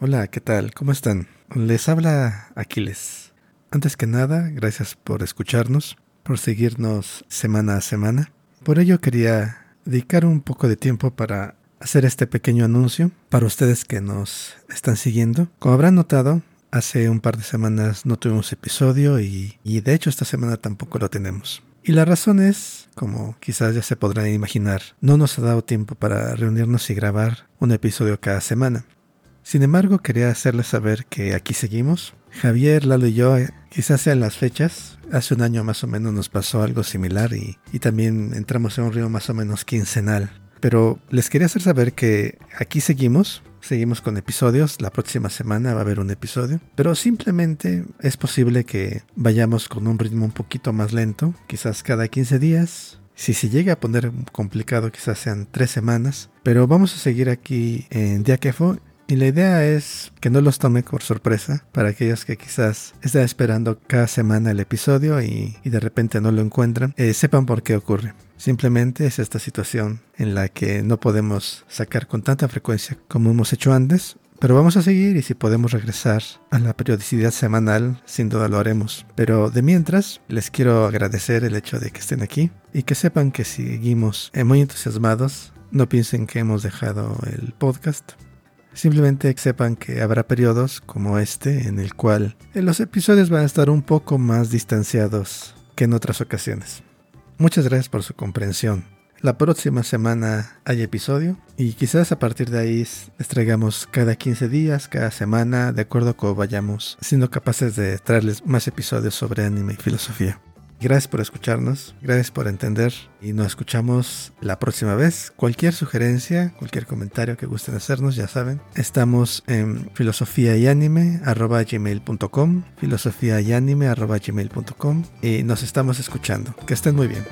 Hola, ¿qué tal? ¿Cómo están? Les habla Aquiles. Antes que nada, gracias por escucharnos, por seguirnos semana a semana. Por ello quería dedicar un poco de tiempo para hacer este pequeño anuncio para ustedes que nos están siguiendo. Como habrán notado, hace un par de semanas no tuvimos episodio y, y de hecho esta semana tampoco lo tenemos. Y la razón es, como quizás ya se podrán imaginar, no nos ha dado tiempo para reunirnos y grabar un episodio cada semana. Sin embargo, quería hacerles saber que aquí seguimos. Javier, Lalo y yo, eh, quizás sean las fechas. Hace un año más o menos nos pasó algo similar y, y también entramos en un río más o menos quincenal. Pero les quería hacer saber que aquí seguimos, seguimos con episodios, la próxima semana va a haber un episodio, pero simplemente es posible que vayamos con un ritmo un poquito más lento, quizás cada 15 días. Si se llega a poner complicado, quizás sean tres semanas, pero vamos a seguir aquí en Diakefo y la idea es que no los tome por sorpresa para aquellos que quizás estén esperando cada semana el episodio y, y de repente no lo encuentran, eh, sepan por qué ocurre. Simplemente es esta situación en la que no podemos sacar con tanta frecuencia como hemos hecho antes, pero vamos a seguir y si podemos regresar a la periodicidad semanal, sin duda lo haremos. Pero de mientras, les quiero agradecer el hecho de que estén aquí y que sepan que seguimos eh, muy entusiasmados. No piensen que hemos dejado el podcast. Simplemente sepan que habrá periodos como este en el cual los episodios van a estar un poco más distanciados que en otras ocasiones. Muchas gracias por su comprensión. La próxima semana hay episodio y quizás a partir de ahí les traigamos cada 15 días, cada semana, de acuerdo a cómo vayamos siendo capaces de traerles más episodios sobre anime y filosofía. Gracias por escucharnos, gracias por entender y nos escuchamos la próxima vez. Cualquier sugerencia, cualquier comentario que gusten hacernos, ya saben, estamos en filosofía y anime filosofía y anime y nos estamos escuchando. Que estén muy bien.